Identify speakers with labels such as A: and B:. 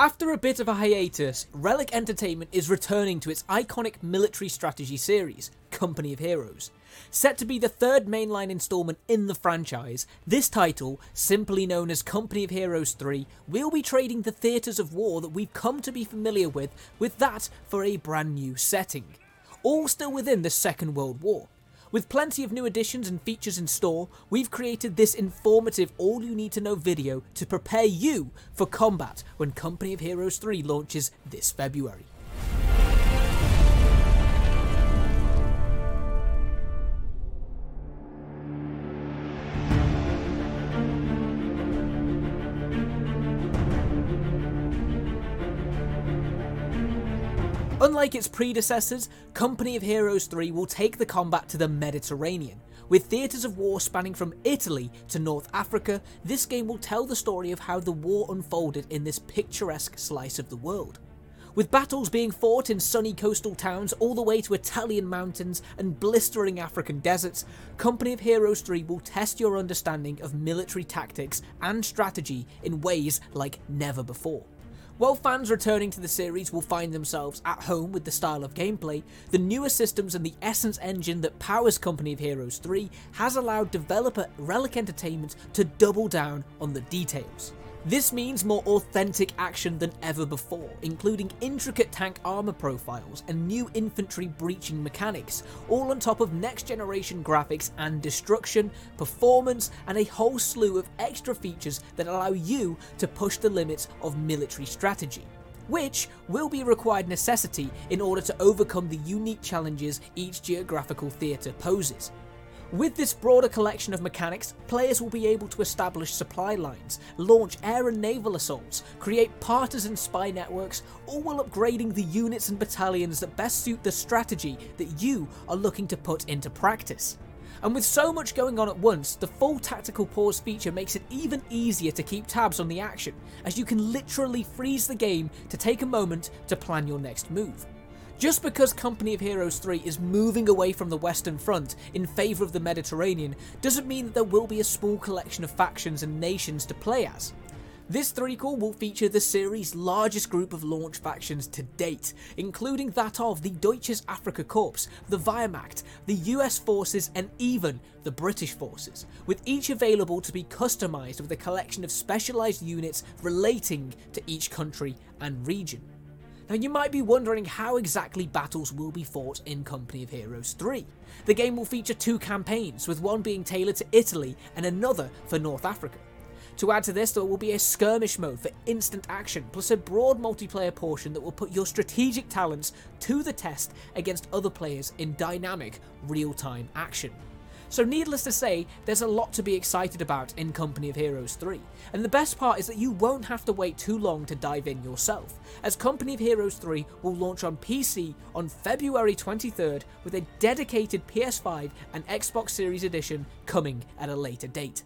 A: After a bit of a hiatus, Relic Entertainment is returning to its iconic military strategy series, Company of Heroes. Set to be the third mainline installment in the franchise, this title, simply known as Company of Heroes 3, will be trading the theatres of war that we've come to be familiar with, with that for a brand new setting. All still within the Second World War. With plenty of new additions and features in store, we've created this informative all you need to know video to prepare you for combat when Company of Heroes 3 launches this February. Unlike its predecessors, Company of Heroes 3 will take the combat to the Mediterranean. With theatres of war spanning from Italy to North Africa, this game will tell the story of how the war unfolded in this picturesque slice of the world. With battles being fought in sunny coastal towns all the way to Italian mountains and blistering African deserts, Company of Heroes 3 will test your understanding of military tactics and strategy in ways like never before. While fans returning to the series will find themselves at home with the style of gameplay, the newer systems and the Essence engine that powers Company of Heroes 3 has allowed developer Relic Entertainment to double down on the details. This means more authentic action than ever before, including intricate tank armor profiles and new infantry breaching mechanics, all on top of next generation graphics and destruction, performance, and a whole slew of extra features that allow you to push the limits of military strategy which will be required necessity in order to overcome the unique challenges each geographical theatre poses. With this broader collection of mechanics, players will be able to establish supply lines, launch air and naval assaults, create partisan spy networks, all while upgrading the units and battalions that best suit the strategy that you are looking to put into practice. And with so much going on at once, the full tactical pause feature makes it even easier to keep tabs on the action, as you can literally freeze the game to take a moment to plan your next move. Just because Company of Heroes 3 is moving away from the Western Front in favour of the Mediterranean doesn't mean that there will be a small collection of factions and nations to play as. This threequel will feature the series' largest group of launch factions to date, including that of the Deutsches Afrika Korps, the Wehrmacht, the US forces, and even the British forces, with each available to be customised with a collection of specialised units relating to each country and region. Now you might be wondering how exactly battles will be fought in Company of Heroes 3. The game will feature two campaigns, with one being tailored to Italy and another for North Africa. To add to this, there will be a skirmish mode for instant action, plus a broad multiplayer portion that will put your strategic talents to the test against other players in dynamic, real-time action. So needless to say, there's a lot to be excited about in Company of Heroes 3, and the best part is that you won't have to wait too long to dive in yourself, as Company of Heroes 3 will launch on PC on February 23rd with a dedicated PS5 and Xbox Series edition coming at a later date.